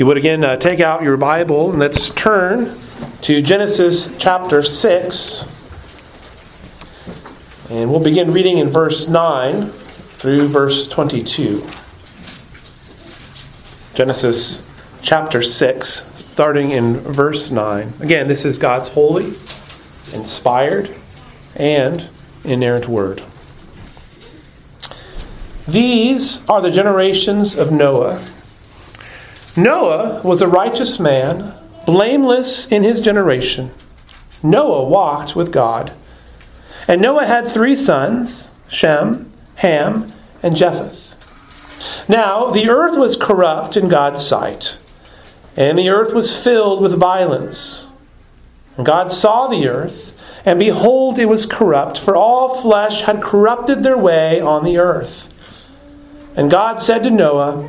you would again uh, take out your Bible and let's turn to Genesis chapter 6. And we'll begin reading in verse 9 through verse 22. Genesis chapter 6, starting in verse 9. Again, this is God's holy, inspired, and inerrant word. These are the generations of Noah. Noah was a righteous man, blameless in his generation. Noah walked with God. And Noah had three sons Shem, Ham, and Japheth. Now, the earth was corrupt in God's sight, and the earth was filled with violence. And God saw the earth, and behold, it was corrupt, for all flesh had corrupted their way on the earth. And God said to Noah,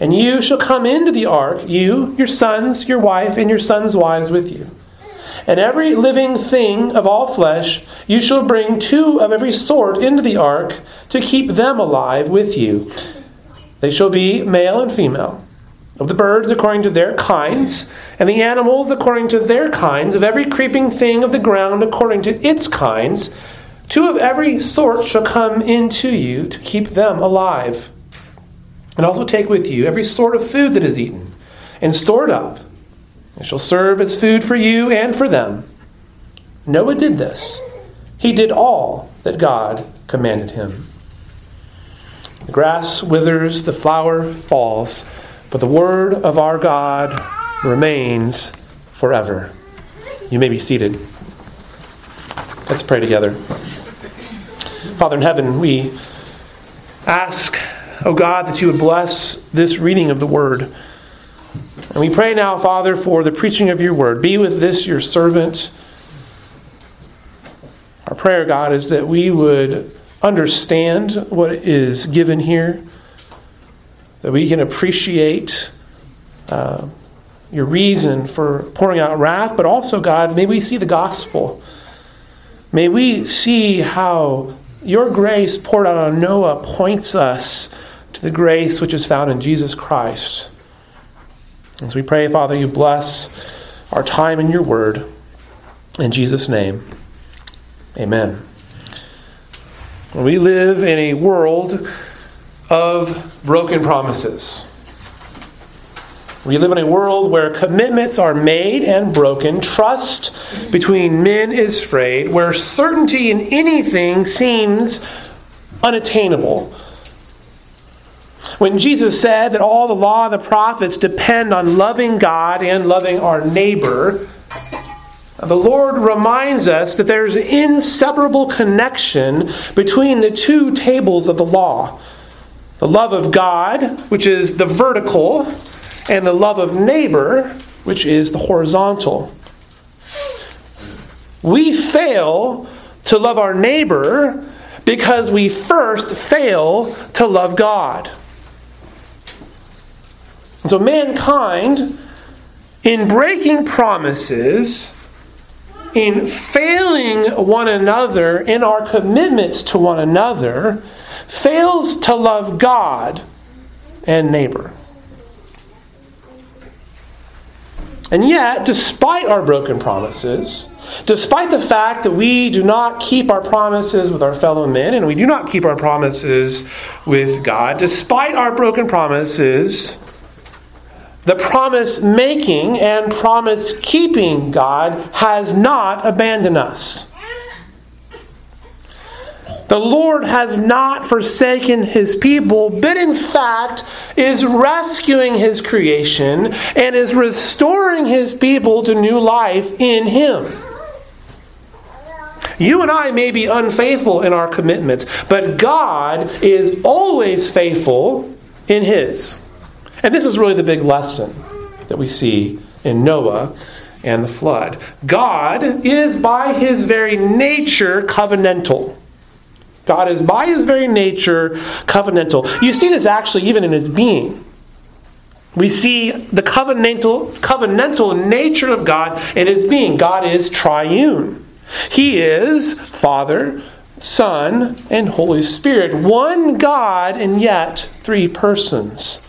and you shall come into the ark, you, your sons, your wife, and your sons' wives with you. And every living thing of all flesh, you shall bring two of every sort into the ark to keep them alive with you. They shall be male and female, of the birds according to their kinds, and the animals according to their kinds, of every creeping thing of the ground according to its kinds. Two of every sort shall come into you to keep them alive. And also take with you every sort of food that is eaten, and store it up. It shall serve as food for you and for them. Noah did this. He did all that God commanded him. The grass withers, the flower falls, but the word of our God remains forever. You may be seated. Let's pray together. Father in heaven, we ask oh God, that you would bless this reading of the word. And we pray now, Father, for the preaching of your word. Be with this, your servant. Our prayer, God, is that we would understand what is given here, that we can appreciate uh, your reason for pouring out wrath, but also, God, may we see the gospel. May we see how your grace poured out on Noah points us the grace which is found in Jesus Christ. As we pray, Father, you bless our time in your word. In Jesus' name, amen. We live in a world of broken promises. We live in a world where commitments are made and broken, trust between men is frayed, where certainty in anything seems unattainable. When Jesus said that all the law and the prophets depend on loving God and loving our neighbor, the Lord reminds us that there's an inseparable connection between the two tables of the law the love of God, which is the vertical, and the love of neighbor, which is the horizontal. We fail to love our neighbor because we first fail to love God. So, mankind, in breaking promises, in failing one another in our commitments to one another, fails to love God and neighbor. And yet, despite our broken promises, despite the fact that we do not keep our promises with our fellow men and we do not keep our promises with God, despite our broken promises, the promise making and promise keeping God has not abandoned us. The Lord has not forsaken his people, but in fact is rescuing his creation and is restoring his people to new life in him. You and I may be unfaithful in our commitments, but God is always faithful in his. And this is really the big lesson that we see in Noah and the flood. God is by his very nature covenantal. God is by his very nature covenantal. You see this actually even in his being. We see the covenantal, covenantal nature of God in his being. God is triune. He is Father, Son, and Holy Spirit. One God and yet three persons.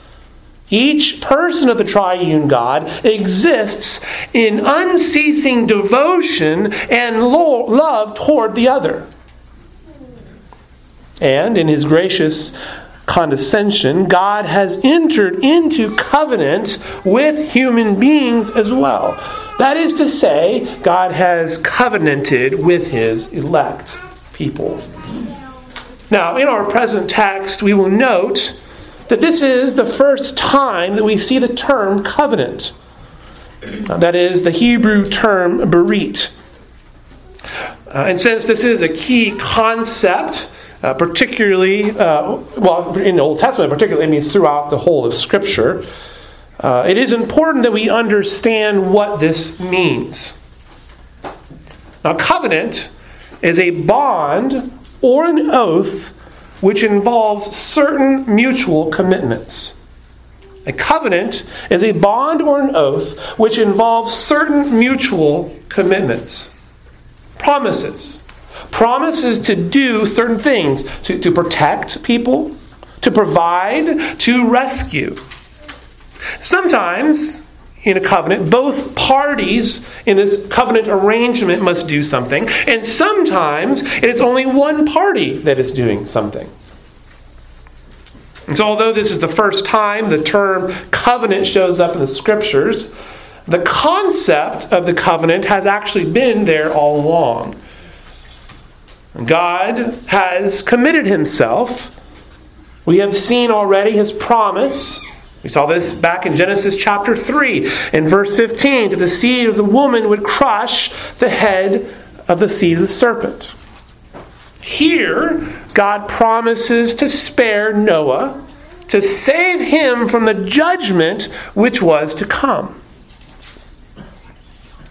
Each person of the triune God exists in unceasing devotion and love toward the other. And in his gracious condescension, God has entered into covenant with human beings as well. That is to say, God has covenanted with his elect people. Now, in our present text, we will note that this is the first time that we see the term covenant. That is the Hebrew term berit. Uh, and since this is a key concept, uh, particularly, uh, well, in the Old Testament, particularly, it means throughout the whole of Scripture, uh, it is important that we understand what this means. Now, covenant is a bond or an oath which involves certain mutual commitments. A covenant is a bond or an oath which involves certain mutual commitments. Promises. Promises to do certain things, to, to protect people, to provide, to rescue. Sometimes in a covenant, both parties in this covenant arrangement must do something, and sometimes it's only one party that is doing something. And so, although this is the first time the term covenant shows up in the scriptures, the concept of the covenant has actually been there all along. God has committed himself. We have seen already his promise we saw this back in Genesis chapter 3 in verse 15 that the seed of the woman would crush the head of the seed of the serpent. Here, God promises to spare Noah, to save him from the judgment which was to come.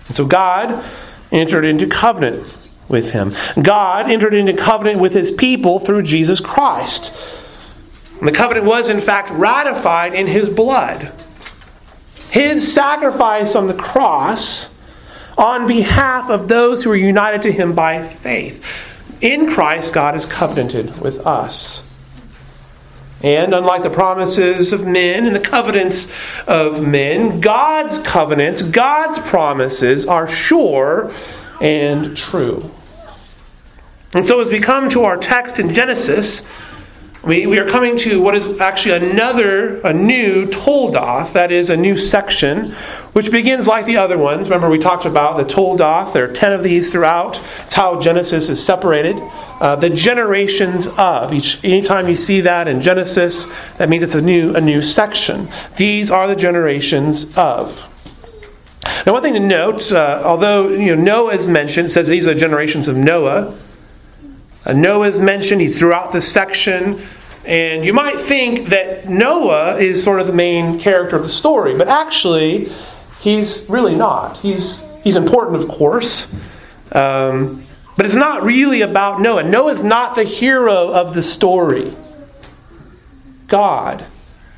And so God entered into covenant with him. God entered into covenant with his people through Jesus Christ. And the covenant was, in fact, ratified in his blood. His sacrifice on the cross on behalf of those who are united to him by faith. In Christ, God is covenanted with us. And unlike the promises of men and the covenants of men, God's covenants, God's promises are sure and true. And so, as we come to our text in Genesis, we, we are coming to what is actually another, a new Toldoth, that is a new section, which begins like the other ones. Remember, we talked about the Toldoth. There are ten of these throughout. It's how Genesis is separated. Uh, the generations of each. Anytime you see that in Genesis, that means it's a new, a new section. These are the generations of. Now, one thing to note, uh, although you know Noah is mentioned, says these are generations of Noah. Uh, Noah is mentioned, he's throughout this section. And you might think that Noah is sort of the main character of the story, but actually, he's really not. He's, he's important, of course, um, but it's not really about Noah. Noah is not the hero of the story. God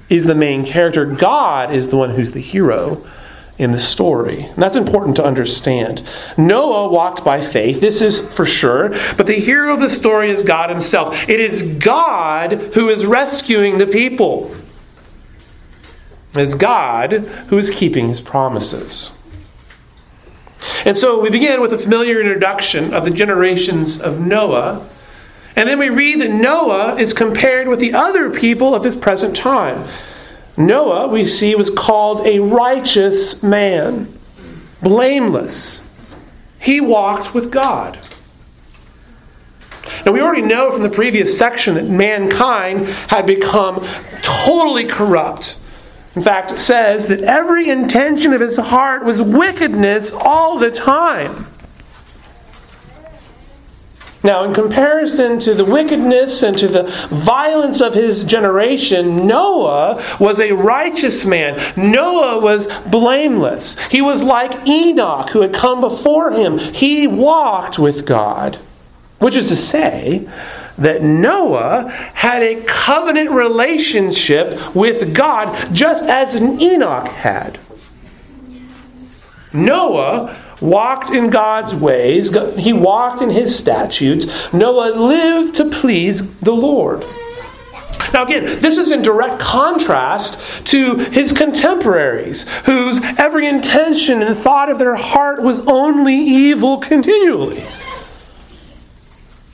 is the main character, God is the one who's the hero in the story. And that's important to understand. Noah walked by faith, this is for sure, but the hero of the story is God Himself. It is God who is rescuing the people. It's God who is keeping His promises. And so we begin with a familiar introduction of the generations of Noah. And then we read that Noah is compared with the other people of his present time. Noah, we see, was called a righteous man, blameless. He walked with God. Now, we already know from the previous section that mankind had become totally corrupt. In fact, it says that every intention of his heart was wickedness all the time. Now, in comparison to the wickedness and to the violence of his generation, Noah was a righteous man. Noah was blameless. He was like Enoch, who had come before him. He walked with God. Which is to say, that Noah had a covenant relationship with God just as Enoch had. Noah walked in God's ways, he walked in his statutes. Noah lived to please the Lord. Now, again, this is in direct contrast to his contemporaries, whose every intention and thought of their heart was only evil continually.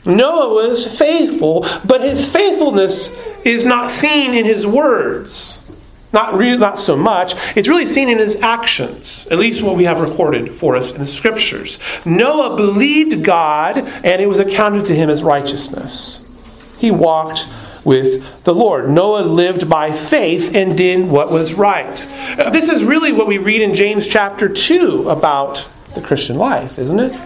Noah was faithful, but his faithfulness is not seen in his words. Not, really, not so much. It's really seen in his actions, at least what we have recorded for us in the scriptures. Noah believed God, and it was accounted to him as righteousness. He walked with the Lord. Noah lived by faith and did what was right. Uh, this is really what we read in James chapter 2 about the Christian life, isn't it?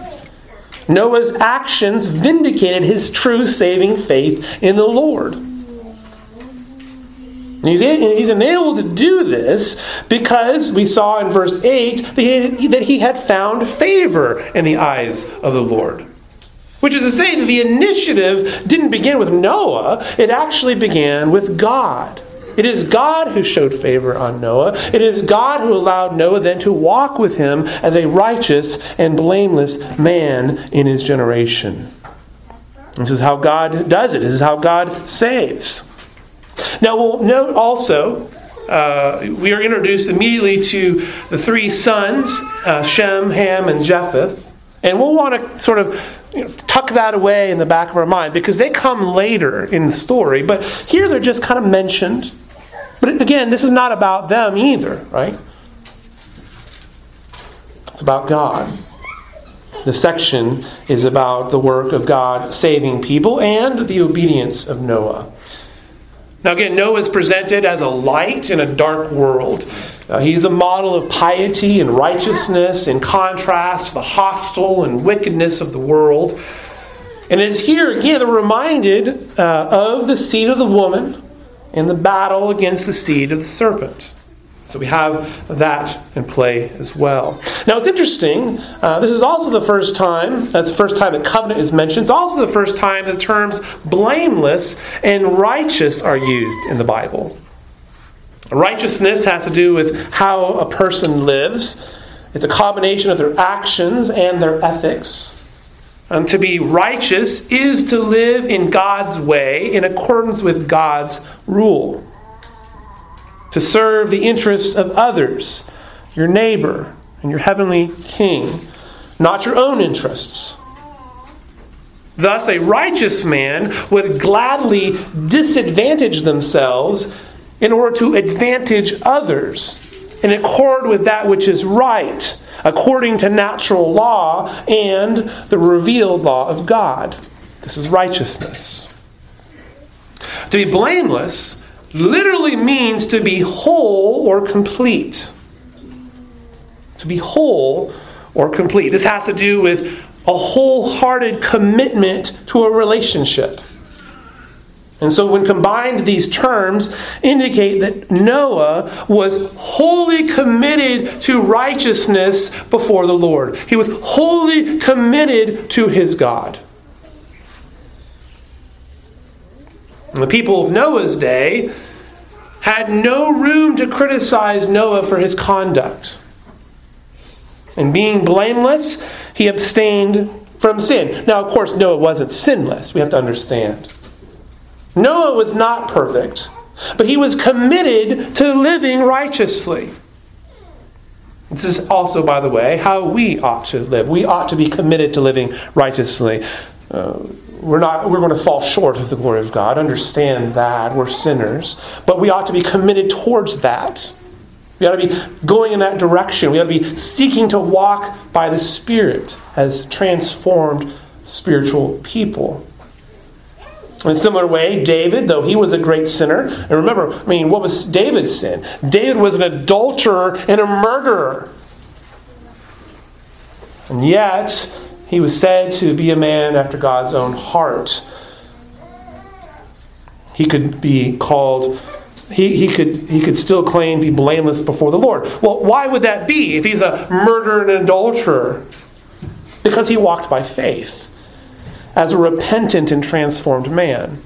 Noah's actions vindicated his true saving faith in the Lord. And he's, mm-hmm. he's enabled to do this because we saw in verse 8 that he had found favor in the eyes of the Lord. Which is to say that the initiative didn't begin with Noah, it actually began with God. It is God who showed favor on Noah. It is God who allowed Noah then to walk with him as a righteous and blameless man in his generation. This is how God does it. This is how God saves. Now, we'll note also, uh, we are introduced immediately to the three sons, uh, Shem, Ham, and Japheth. And we'll want to sort of you know, tuck that away in the back of our mind because they come later in the story. But here they're just kind of mentioned. But again, this is not about them either, right? It's about God. The section is about the work of God saving people and the obedience of Noah. Now, again, Noah is presented as a light in a dark world. Uh, he's a model of piety and righteousness in contrast to the hostile and wickedness of the world. And it's here again reminded uh, of the seed of the woman and the battle against the seed of the serpent. So we have that in play as well. Now it's interesting. Uh, this is also the first time. That's the first time that covenant is mentioned. It's also the first time the terms blameless and righteous are used in the Bible. Righteousness has to do with how a person lives. It's a combination of their actions and their ethics. And to be righteous is to live in God's way in accordance with God's rule to serve the interests of others, your neighbor, and your heavenly king, not your own interests. Thus, a righteous man would gladly disadvantage themselves in order to advantage others in accord with that which is right, according to natural law and the revealed law of God. This is righteousness. To be blameless literally means to be whole or complete. To be whole or complete. This has to do with a wholehearted commitment to a relationship. And so, when combined, these terms indicate that Noah was wholly committed to righteousness before the Lord. He was wholly committed to his God. And the people of Noah's day had no room to criticize Noah for his conduct. And being blameless, he abstained from sin. Now, of course, Noah wasn't sinless. We have to understand. Noah was not perfect, but he was committed to living righteously. This is also, by the way, how we ought to live. We ought to be committed to living righteously. Uh, we're not we're going to fall short of the glory of God. Understand that we're sinners, but we ought to be committed towards that. We ought to be going in that direction. We ought to be seeking to walk by the Spirit as transformed spiritual people. In a similar way, David, though he was a great sinner, and remember, I mean, what was David's sin? David was an adulterer and a murderer. And yet, he was said to be a man after God's own heart. He could be called he, he, could, he could still claim be blameless before the Lord. Well, why would that be if he's a murderer and adulterer? Because he walked by faith as a repentant and transformed man.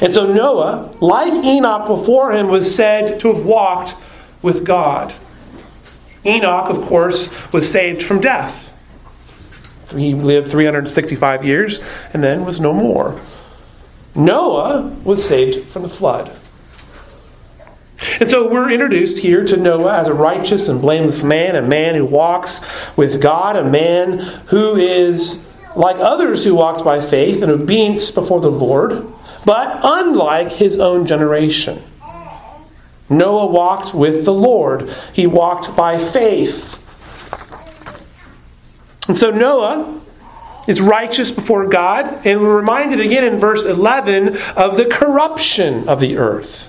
And so Noah, like Enoch before him, was said to have walked with God. Enoch, of course, was saved from death. He lived 365 years and then was no more. Noah was saved from the flood. And so we're introduced here to Noah as a righteous and blameless man, a man who walks with God, a man who is like others who walked by faith and obedience before the Lord, but unlike his own generation. Noah walked with the Lord, he walked by faith. And so Noah is righteous before God, and we're reminded again in verse 11 of the corruption of the earth.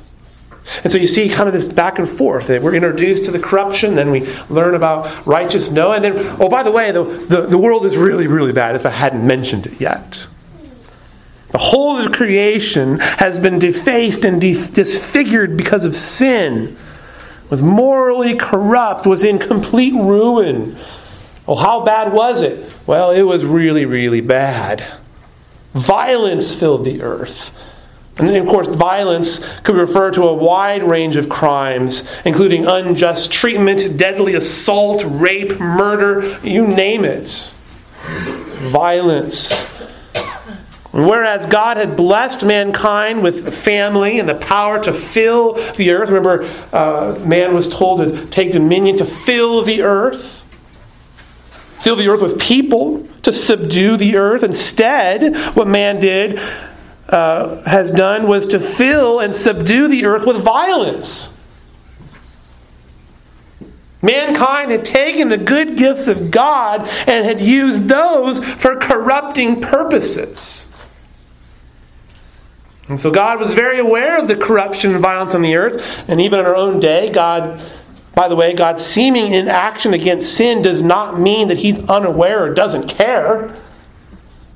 And so you see kind of this back and forth. We're introduced to the corruption, then we learn about righteous Noah, and then, oh, by the way, the, the, the world is really, really bad if I hadn't mentioned it yet. The whole of creation has been defaced and de- disfigured because of sin, was morally corrupt, was in complete ruin. Oh, how bad was it? Well, it was really, really bad. Violence filled the earth. And of course, violence could refer to a wide range of crimes, including unjust treatment, deadly assault, rape, murder, you name it. Violence. Whereas God had blessed mankind with family and the power to fill the earth, remember, uh, man was told to take dominion to fill the earth, fill the earth with people, to subdue the earth. Instead, what man did uh, has done was to fill and subdue the earth with violence. Mankind had taken the good gifts of God and had used those for corrupting purposes. And so God was very aware of the corruption and violence on the earth. And even in our own day, God, by the way, God's seeming inaction against sin does not mean that He's unaware or doesn't care.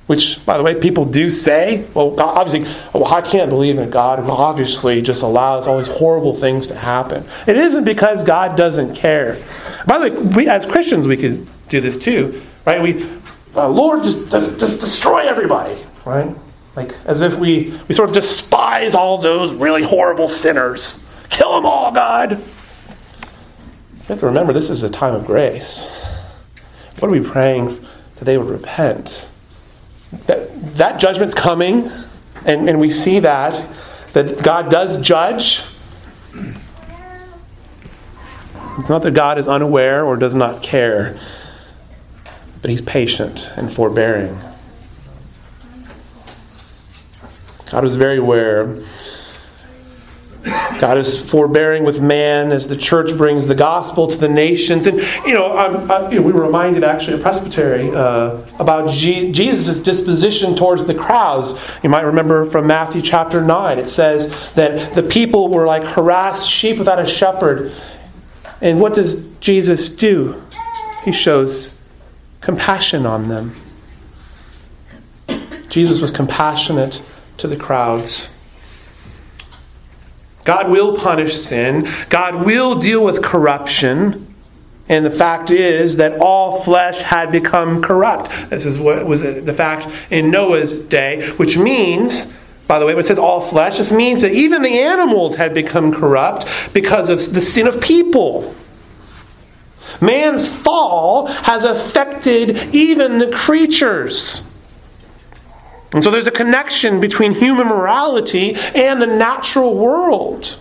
Which, by the way, people do say. Well, obviously, well, I can't believe in God who obviously just allows all these horrible things to happen. It isn't because God doesn't care. By the way, we, as Christians, we could do this too, right? We, uh, Lord, just, just, just destroy everybody, right? Like as if we, we sort of despise all those really horrible sinners. Kill them all, God. You have to remember this is a time of grace. What are we praying that they would repent? that, that judgment's coming, and, and we see that, that God does judge. It's not that God is unaware or does not care, but He's patient and forbearing. God was very aware God is forbearing with man as the church brings the gospel to the nations. And, you know, I, you know we were reminded actually at Presbytery uh, about G- Jesus' disposition towards the crowds. You might remember from Matthew chapter 9, it says that the people were like harassed sheep without a shepherd. And what does Jesus do? He shows compassion on them. Jesus was compassionate to the crowds. God will punish sin. God will deal with corruption. And the fact is that all flesh had become corrupt. This is what was the fact in Noah's day, which means, by the way, when it says all flesh, this means that even the animals had become corrupt because of the sin of people. Man's fall has affected even the creatures. And so there's a connection between human morality and the natural world.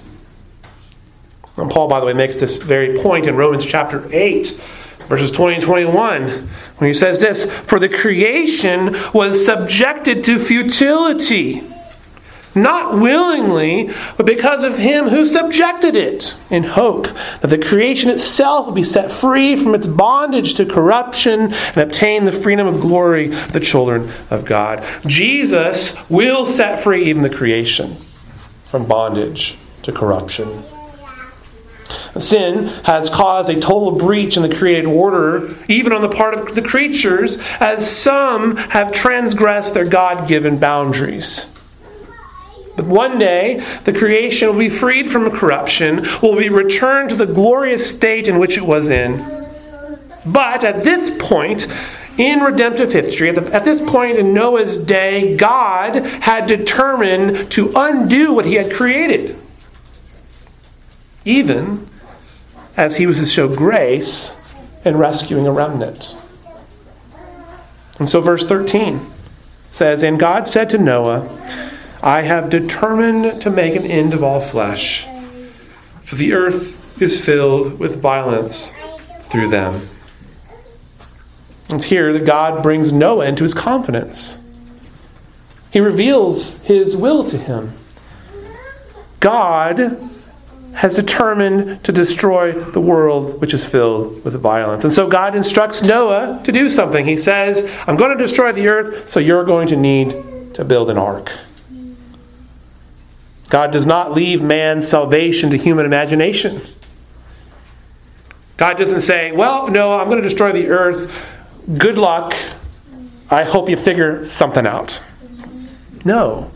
And Paul, by the way, makes this very point in Romans chapter 8 Verses 20 and 21, when he says this For the creation was subjected to futility not willingly, but because of him who subjected it, in hope that the creation itself will be set free from its bondage to corruption and obtain the freedom of glory, the children of God. Jesus will set free even the creation from bondage to corruption. Sin has caused a total breach in the created order, even on the part of the creatures, as some have transgressed their God given boundaries. But one day, the creation will be freed from corruption, will be returned to the glorious state in which it was in. But at this point, in redemptive history, at, the, at, this point in Noah's day, God had determined to undo what he had created. Even as he was to show grace in rescuing a remnant. And so, verse 13 says, And God said to Noah, I have determined to make an end of all flesh, for the earth is filled with violence through them. It's here that God brings no end to his confidence. He reveals his will to him. God has determined to destroy the world which is filled with violence. And so God instructs Noah to do something. He says, I'm going to destroy the earth, so you're going to need to build an ark. God does not leave man's salvation to human imagination. God doesn't say, Well, Noah, I'm going to destroy the earth. Good luck. I hope you figure something out. No.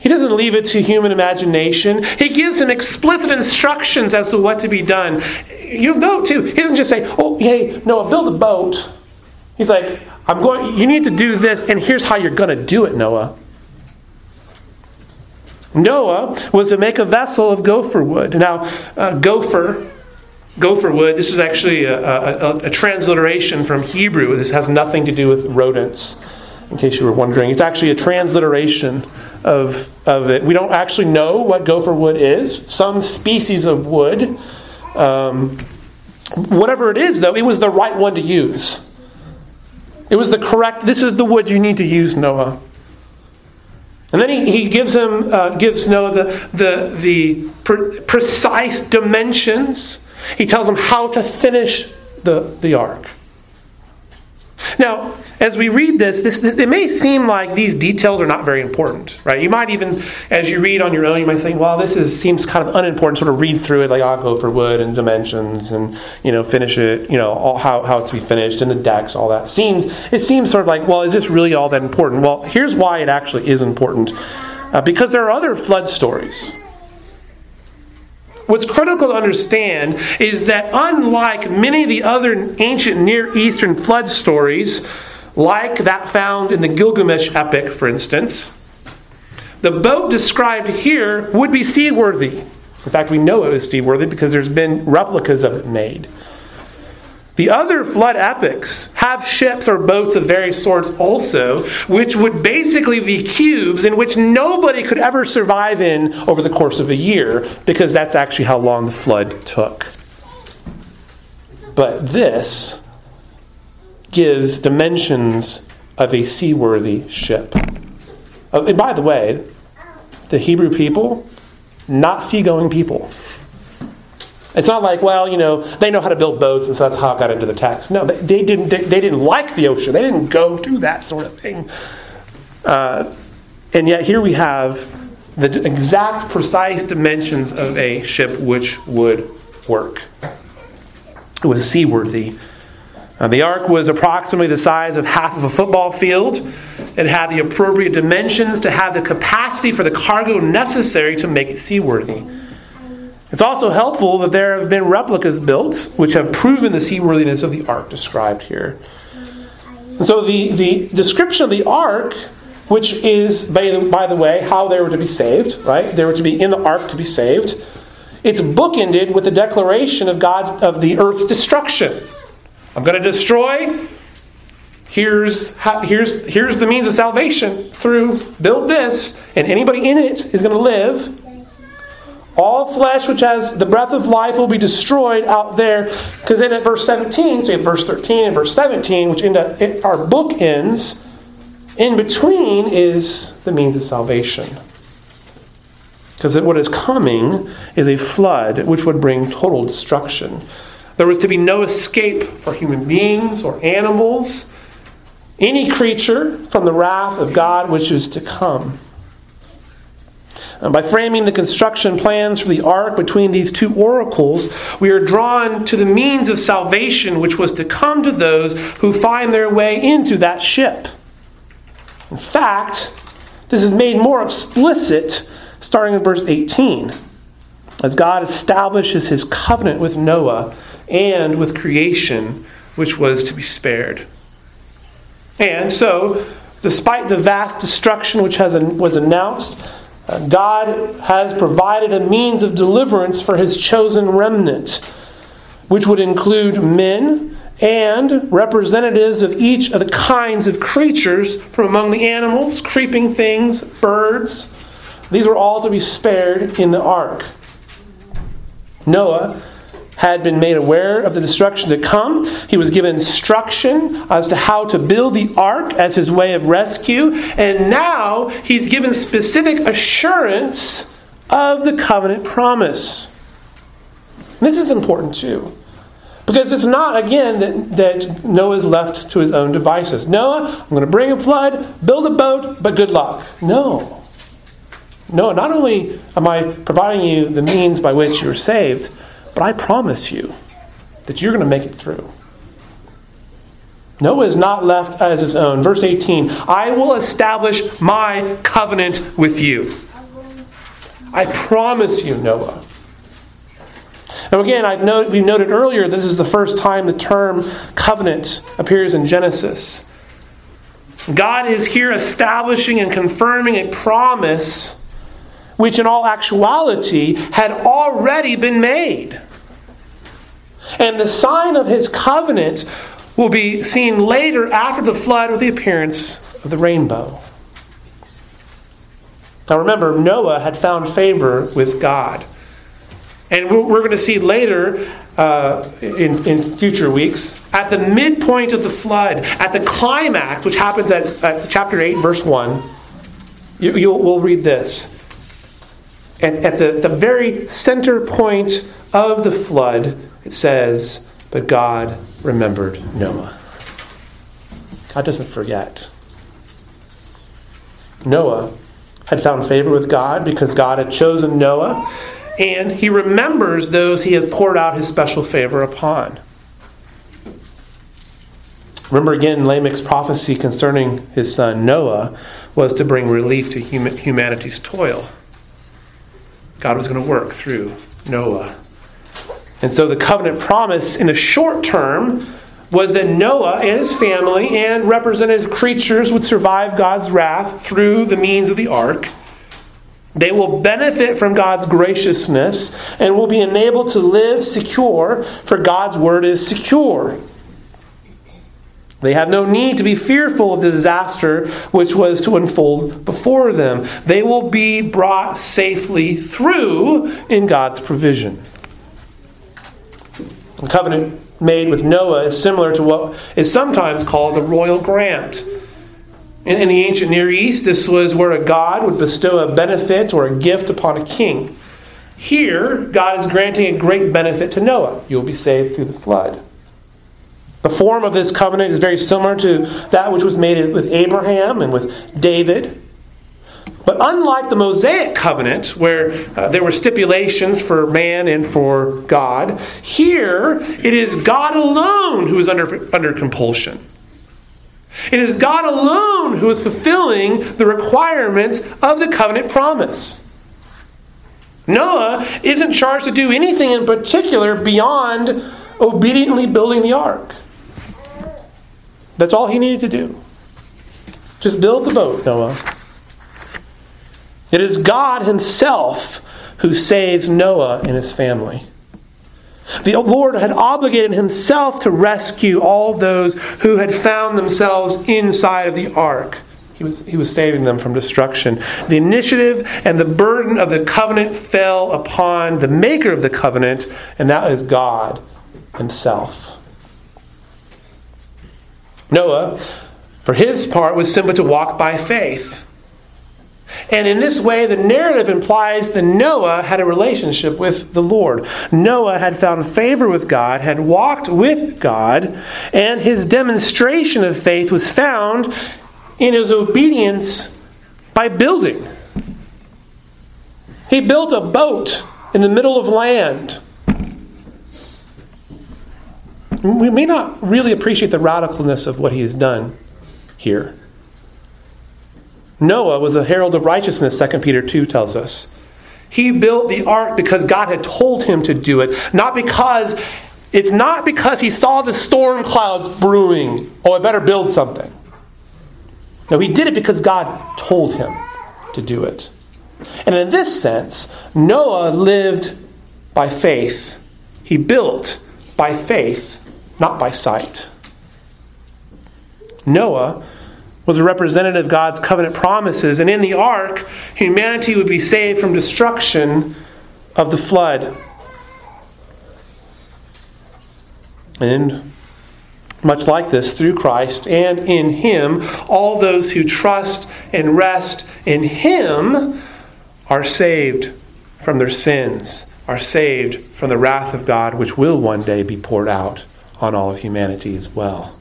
He doesn't leave it to human imagination. He gives him explicit instructions as to what to be done. You'll note too, he doesn't just say, Oh, hey, Noah, build a boat. He's like, I'm going, you need to do this, and here's how you're going to do it, Noah. Noah was to make a vessel of gopher wood. Now, uh, gopher, gopher wood, this is actually a, a, a, transliteration from Hebrew. This has nothing to do with rodents, in case you were wondering. It's actually a transliteration of, of it. We don't actually know what gopher wood is. Some species of wood. Um, whatever it is, though, it was the right one to use. It was the correct, this is the wood you need to use, Noah. And then he, he gives him uh, gives Noah the, the, the pre- precise dimensions. He tells him how to finish the, the ark. Now, as we read this, this, it may seem like these details are not very important, right? You might even, as you read on your own, you might think, well, this is, seems kind of unimportant. Sort of read through it, like I'll gopher wood and dimensions, and you know, finish it, you know, all, how how it's to be finished, and the decks, all that. Seems it seems sort of like, well, is this really all that important? Well, here's why it actually is important, uh, because there are other flood stories What's critical to understand is that unlike many of the other ancient Near Eastern flood stories, like that found in the Gilgamesh epic, for instance, the boat described here would be seaworthy. In fact, we know it was seaworthy because there's been replicas of it made. The other flood epics have ships or boats of various sorts also, which would basically be cubes in which nobody could ever survive in over the course of a year, because that's actually how long the flood took. But this gives dimensions of a seaworthy ship. Oh, and by the way, the Hebrew people, not seagoing people. It's not like, well, you know, they know how to build boats, and so that's how it got into the text. No, they, they didn't. They, they, didn't like the ocean. They didn't go do that sort of thing. Uh, and yet here we have the exact, precise dimensions of a ship which would work. It was seaworthy. Uh, the ark was approximately the size of half of a football field. It had the appropriate dimensions to have the capacity for the cargo necessary to make it seaworthy. It's also helpful that there have been replicas built which have proven the seaworthiness of the ark described here. And so the, the description of the ark, which is, by the, by the way, how they were to be saved, right? They were to be in the ark to be saved. It's bookended with the declaration of God's of the earth's destruction. I'm going to destroy. Here's how, here's here's the means of salvation through build this, and anybody in it is going to live All flesh which has the breath of life will be destroyed out there. Because then at verse 17, so verse 13 and verse 17, which end up, our book ends, in between is the means of salvation. Because what is coming is a flood which would bring total destruction. There was to be no escape for human beings or animals, any creature from the wrath of God which is to come. By framing the construction plans for the ark between these two oracles, we are drawn to the means of salvation which was to come to those who find their way into that ship. In fact, this is made more explicit starting in verse 18, as God establishes his covenant with Noah and with creation, which was to be spared. And so, despite the vast destruction which has, was announced, God has provided a means of deliverance for his chosen remnant, which would include men and representatives of each of the kinds of creatures from among the animals, creeping things, birds. These were all to be spared in the ark. Noah had been made aware of the destruction to come. He was given instruction as to how to build the ark as his way of rescue. And now he's given specific assurance of the covenant promise. This is important too. Because it's not, again, that, that Noah is left to his own devices. Noah, I'm going to bring a flood, build a boat, but good luck. No. No, not only am I providing you the means by which you're saved, but I promise you that you're going to make it through. Noah is not left as his own. Verse 18 I will establish my covenant with you. I promise you, Noah. Now, again, I've noted, we noted earlier this is the first time the term covenant appears in Genesis. God is here establishing and confirming a promise which, in all actuality, had already been made. And the sign of his covenant will be seen later after the flood with the appearance of the rainbow. Now remember, Noah had found favor with God. And we're going to see later uh, in, in future weeks, at the midpoint of the flood, at the climax, which happens at, at chapter 8, verse 1, you, you, we'll read this. At, at the, the very center point of the flood, it says, But God remembered Noah. God doesn't forget. Noah had found favor with God because God had chosen Noah and he remembers those he has poured out his special favor upon. Remember again, Lamech's prophecy concerning his son Noah was to bring relief to humanity's toil. God was going to work through Noah. And so the covenant promise in the short term was that Noah and his family and representative creatures would survive God's wrath through the means of the ark. They will benefit from God's graciousness and will be enabled to live secure, for God's word is secure. They have no need to be fearful of the disaster which was to unfold before them. They will be brought safely through in God's provision. The covenant made with Noah is similar to what is sometimes called the royal grant. In, the ancient Near East, this was where a god would bestow a benefit or a gift upon a king. Here, God is granting a great benefit to Noah. You will be saved through the flood. The form of this covenant is very similar to that which was made with Abraham and with David. But unlike the Mosaic covenant, where uh, there were stipulations for man and for God, here it is God alone who is under, under compulsion. It is God alone who is fulfilling the requirements of the covenant promise. Noah isn't charged to do anything in particular beyond obediently building the ark. That's all he needed to do. Just build the boat, Noah. It is God Himself who saves Noah and his family. The Lord had obligated himself to rescue all those who had found themselves inside of the ark. He was, he was saving them from destruction. The initiative and the burden of the covenant fell upon the maker of the covenant, and that is God Himself. Noah, for his part, was simply to walk by faith. And in this way, the narrative implies that Noah had a relationship with the Lord. Noah had found favor with God, had walked with God, and his demonstration of faith was found in his obedience by building. He built a boat in the middle of land. We may not really appreciate the radicalness of what he has done here. Noah was a herald of righteousness, 2 Peter 2 tells us. He built the ark because God had told him to do it, not because it's not because he saw the storm clouds brewing, oh, I better build something. No, he did it because God told him to do it. And in this sense, Noah lived by faith. He built by faith, not by sight. Noah was a representative of God's covenant promises, and in the ark, humanity would be saved from destruction of the flood. And much like this, through Christ and in Him, all those who trust and rest in Him are saved from their sins, are saved from the wrath of God, which will one day be poured out on all of humanity as well.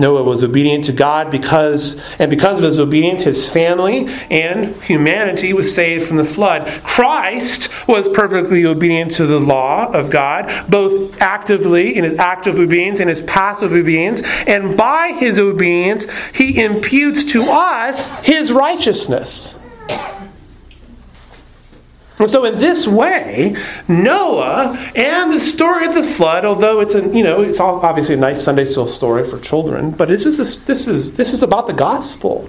Noah was obedient to God because, and because of his obedience, his family and humanity was saved from the flood. Christ was perfectly obedient to the law of God, both actively in his active obedience and his passive obedience. And by his obedience, he imputes to us his righteousness. And so, in this way, Noah and the story of the flood, although it's a you know it's all obviously a nice Sunday school story for children, but this is this is this is about the gospel.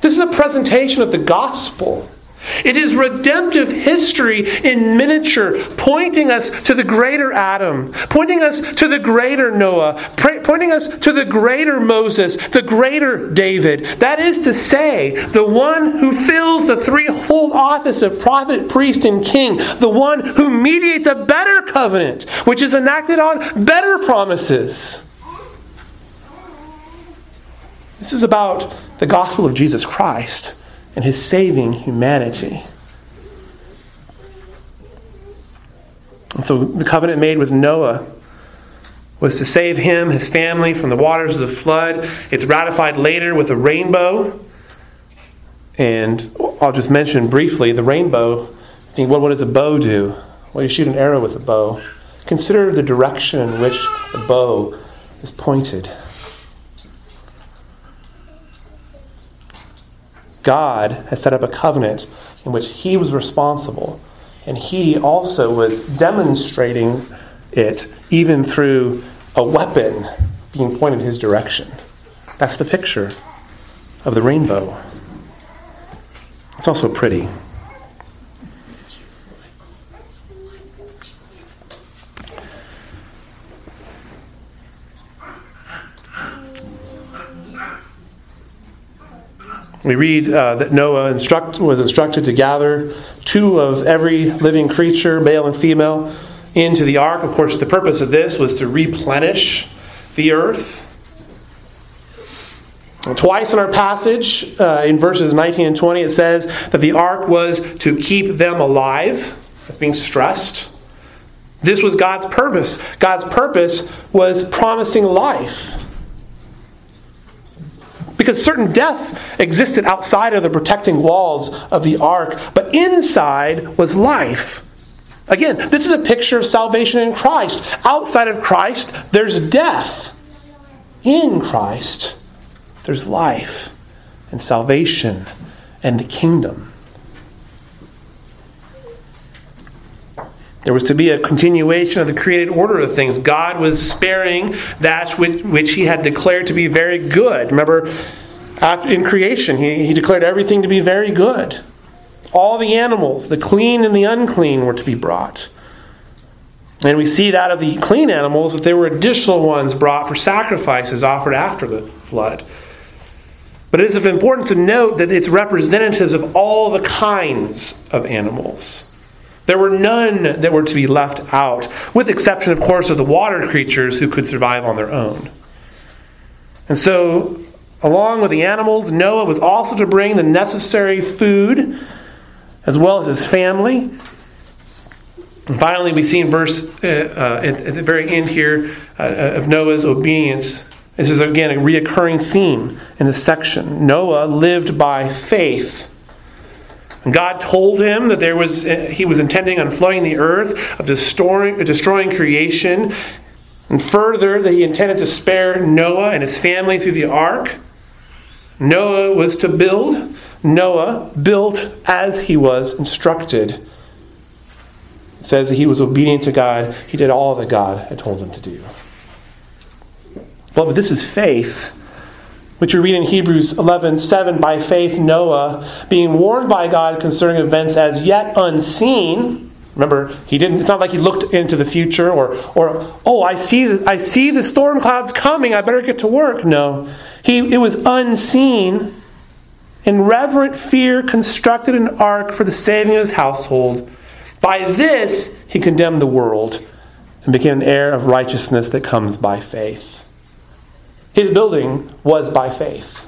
This is a presentation of the gospel. It is redemptive history in miniature, pointing us to the greater Adam, pointing us to the greater Noah, pointing us to the greater Moses, the greater David. That is to say, the one who fills the threefold office of prophet, priest, and king, the one who mediates a better covenant, which is enacted on better promises. This is about the gospel of Jesus Christ and his saving humanity. And so the covenant made with Noah was to save him, his family from the waters of the flood. It's ratified later with a rainbow. And I'll just mention briefly the rainbow. Think, what, what does a bow do? Well, you shoot an arrow with a bow. Consider the direction in which the bow is pointed. God had set up a covenant in which he was responsible, and he also was demonstrating it even through a weapon being pointed his direction. That's the picture of the rainbow. It's also pretty. We read uh, that Noah instruct, was instructed to gather two of every living creature, male and female, into the ark. Of course, the purpose of this was to replenish the earth. Twice in our passage, uh, in verses 19 and 20, it says that the ark was to keep them alive. That's being stressed. This was God's purpose. God's purpose was promising life because certain death existed outside of the protecting walls of the ark, but inside was life. Again, this is a picture of salvation in Christ. Outside of Christ, there's death. In Christ, there's life and salvation and the kingdom. There was to be a continuation of the created order of things. God was sparing that which, which He had declared to be very good. Remember, after, in creation, he, he declared everything to be very good. All the animals, the clean and the unclean, were to be brought. And we see that of the clean animals, that there were additional ones brought for sacrifices offered after the flood. But it is important to note that it's representatives of all the kinds of animals. There were none that were to be left out, with the exception, of course, of the water creatures who could survive on their own. And so, along with the animals, Noah was also to bring the necessary food, as well as his family. And finally, we see in verse uh, uh, at, at, the very end here uh, of Noah's obedience. This is again a reoccurring theme in this section. Noah lived by faith God told him that there was eh, he was intending on flooding the earth, of destroying, destroying creation, and further that he intended to spare Noah and his family through the ark. Noah was to build. Noah built as he was instructed. It says that he was obedient to God. He did all that God had told him to do. Well, but this is faith which we read in Hebrews 11 7, by faith Noah, being warned by God concerning events as yet unseen. Remember, he didn't. It's not like he looked into the future, or, or oh, I see, the, I see the storm clouds coming. I better get to work. No, he it was unseen. In reverent fear, constructed an ark for the saving of his household. By this, he condemned the world and became an heir of righteousness that comes by faith. His building was by faith.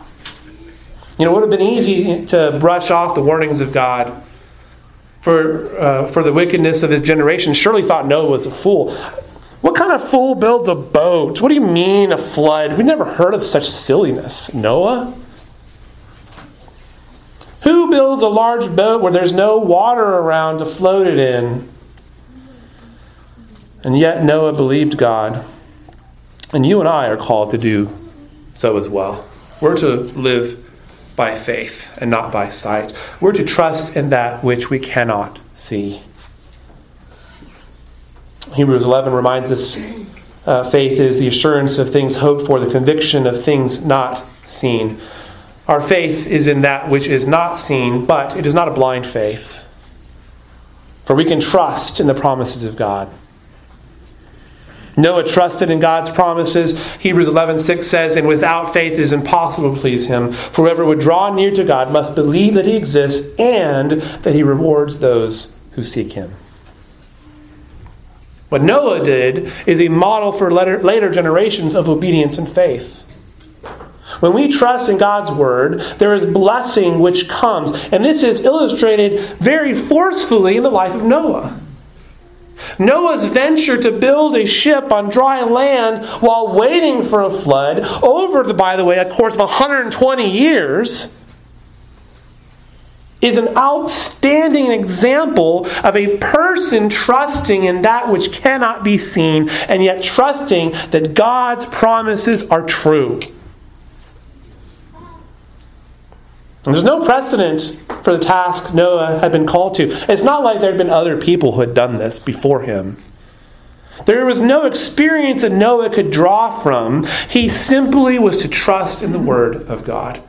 You know, it would have been easy to brush off the warnings of God for, uh, for the wickedness of his generation. Surely thought Noah was a fool. What kind of fool builds a boat? What do you mean a flood? We never heard of such silliness. Noah? Who builds a large boat where there's no water around to float it in? And yet Noah believed God. And you and I are called to do so as well. We're to live by faith and not by sight. We're to trust in that which we cannot see. Hebrews 11 reminds us uh, faith is the assurance of things hoped for, the conviction of things not seen. Our faith is in that which is not seen, but it is not a blind faith. For we can trust in the promises of God. Noah trusted in God's promises. Hebrews 11:6 says, "And without faith it is impossible to please him. For whoever would draw near to God must believe that he exists and that he rewards those who seek him." What Noah did is a model for later, later generations of obedience and faith. When we trust in God's word, there is blessing which comes. And this is illustrated very forcefully in the life of Noah. Noah's venture to build a ship on dry land while waiting for a flood over, the, by the way, a course of 120 years is an outstanding example of a person trusting in that which cannot be seen and yet trusting that God's promises are true. And there's no precedent for the task Noah had been called to. It's not like there had been other people who had done this before him. There was no experience that Noah could draw from. He simply was to trust in the Word of God.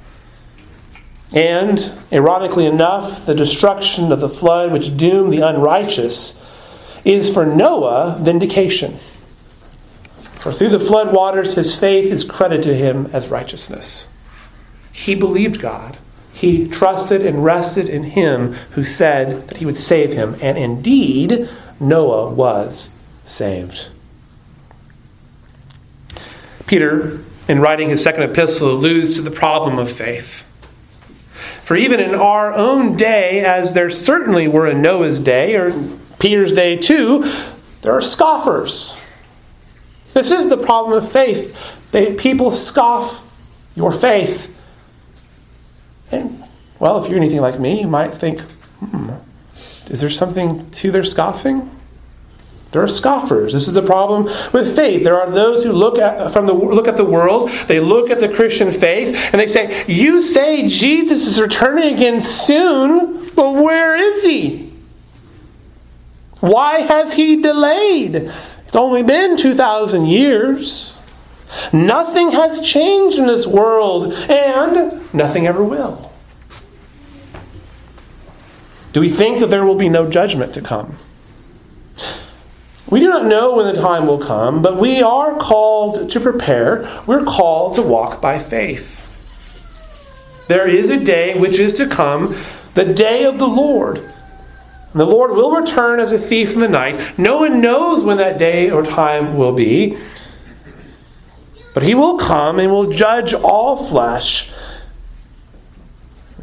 And, ironically enough, the destruction of the flood which doomed the unrighteous is for Noah vindication. For through the flood waters, his faith is credited to him as righteousness. He believed God he trusted and rested in him who said that he would save him. And indeed, Noah was saved. Peter, in writing his second epistle, alludes to the problem of faith. For even in our own day, as there certainly were in Noah's day, or Peter's day too, there are scoffers. This is the problem of faith. They, people scoff your faith. And, well, if you're anything like me, you might think, hmm, is there something to their scoffing? There are scoffers. This is the problem with faith. There are those who look at from the look at the world, they look at the Christian faith, and they say, "You say Jesus is returning again soon, but where is he? Why has he delayed? It's only been 2000 years." Nothing has changed in this world, and nothing ever will. Do we think that there will be no judgment to come? We do not know when the time will come, but we are called to prepare. We're called to walk by faith. There is a day which is to come, the day of the Lord. And the Lord will return as a thief in the night. No one knows when that day or time will be. But he will come and will judge all flesh.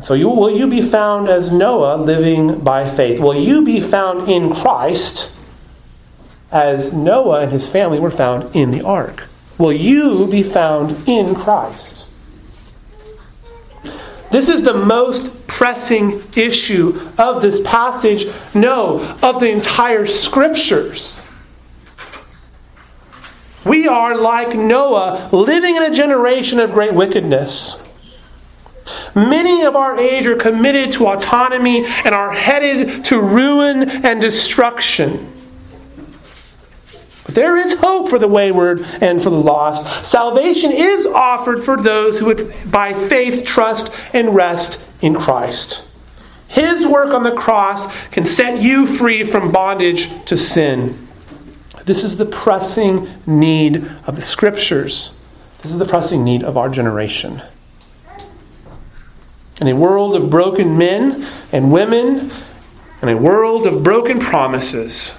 So you, will you be found as Noah living by faith? Will you be found in Christ as Noah and his family were found in the ark? Will you be found in Christ? This is the most pressing issue of this passage, no, of the entire scriptures. We are like Noah, living in a generation of great wickedness. Many of our age are committed to autonomy and are headed to ruin and destruction. But there is hope for the wayward and for the lost. Salvation is offered for those who would, by faith, trust and rest in Christ. His work on the cross can set you free from bondage to sin. This is the pressing need of the Scriptures. This is the pressing need of our generation. In a world of broken men and women, in a world of broken promises,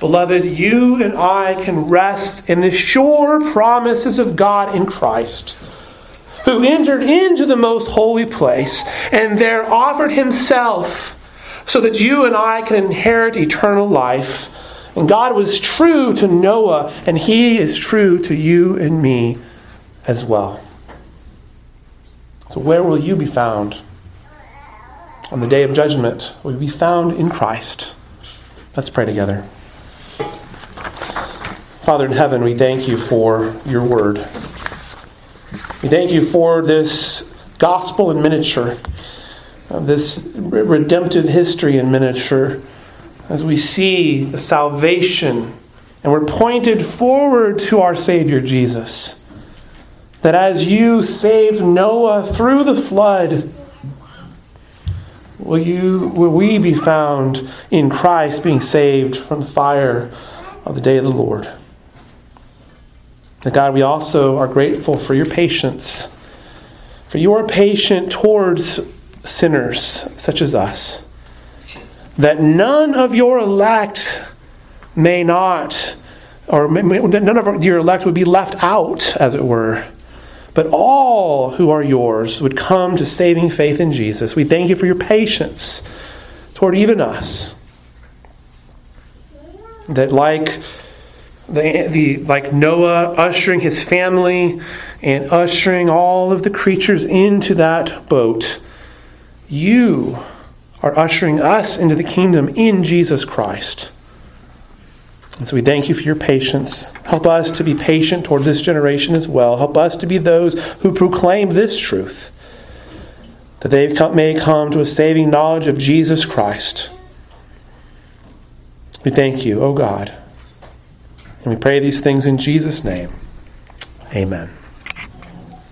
beloved, you and I can rest in the sure promises of God in Christ, who entered into the most holy place and there offered himself so that you and I can inherit eternal life. And God was true to Noah, and he is true to you and me as well. So, where will you be found? On the day of judgment, will you be found in Christ? Let's pray together. Father in heaven, we thank you for your word. We thank you for this gospel in miniature, uh, this redemptive history in miniature, as we see the salvation and we're pointed forward to our Savior Jesus that as you saved Noah through the flood, will, you, will we be found in Christ being saved from the fire of the day of the Lord? And God, we also are grateful for your patience, for you are patient towards sinners such as us, that none of your elect may not, or none of your elect would be left out, as it were but all who are yours would come to saving faith in Jesus. We thank you for your patience toward even us. That like the, the like Noah ushering his family and ushering all of the creatures into that boat, you are ushering us into the kingdom in Jesus Christ. And so we thank you for your patience. Help us to be patient toward this generation as well. Help us to be those who proclaim this truth, that they may come to a saving knowledge of Jesus Christ. We thank you, O oh God. And we pray these things in Jesus' name. Amen.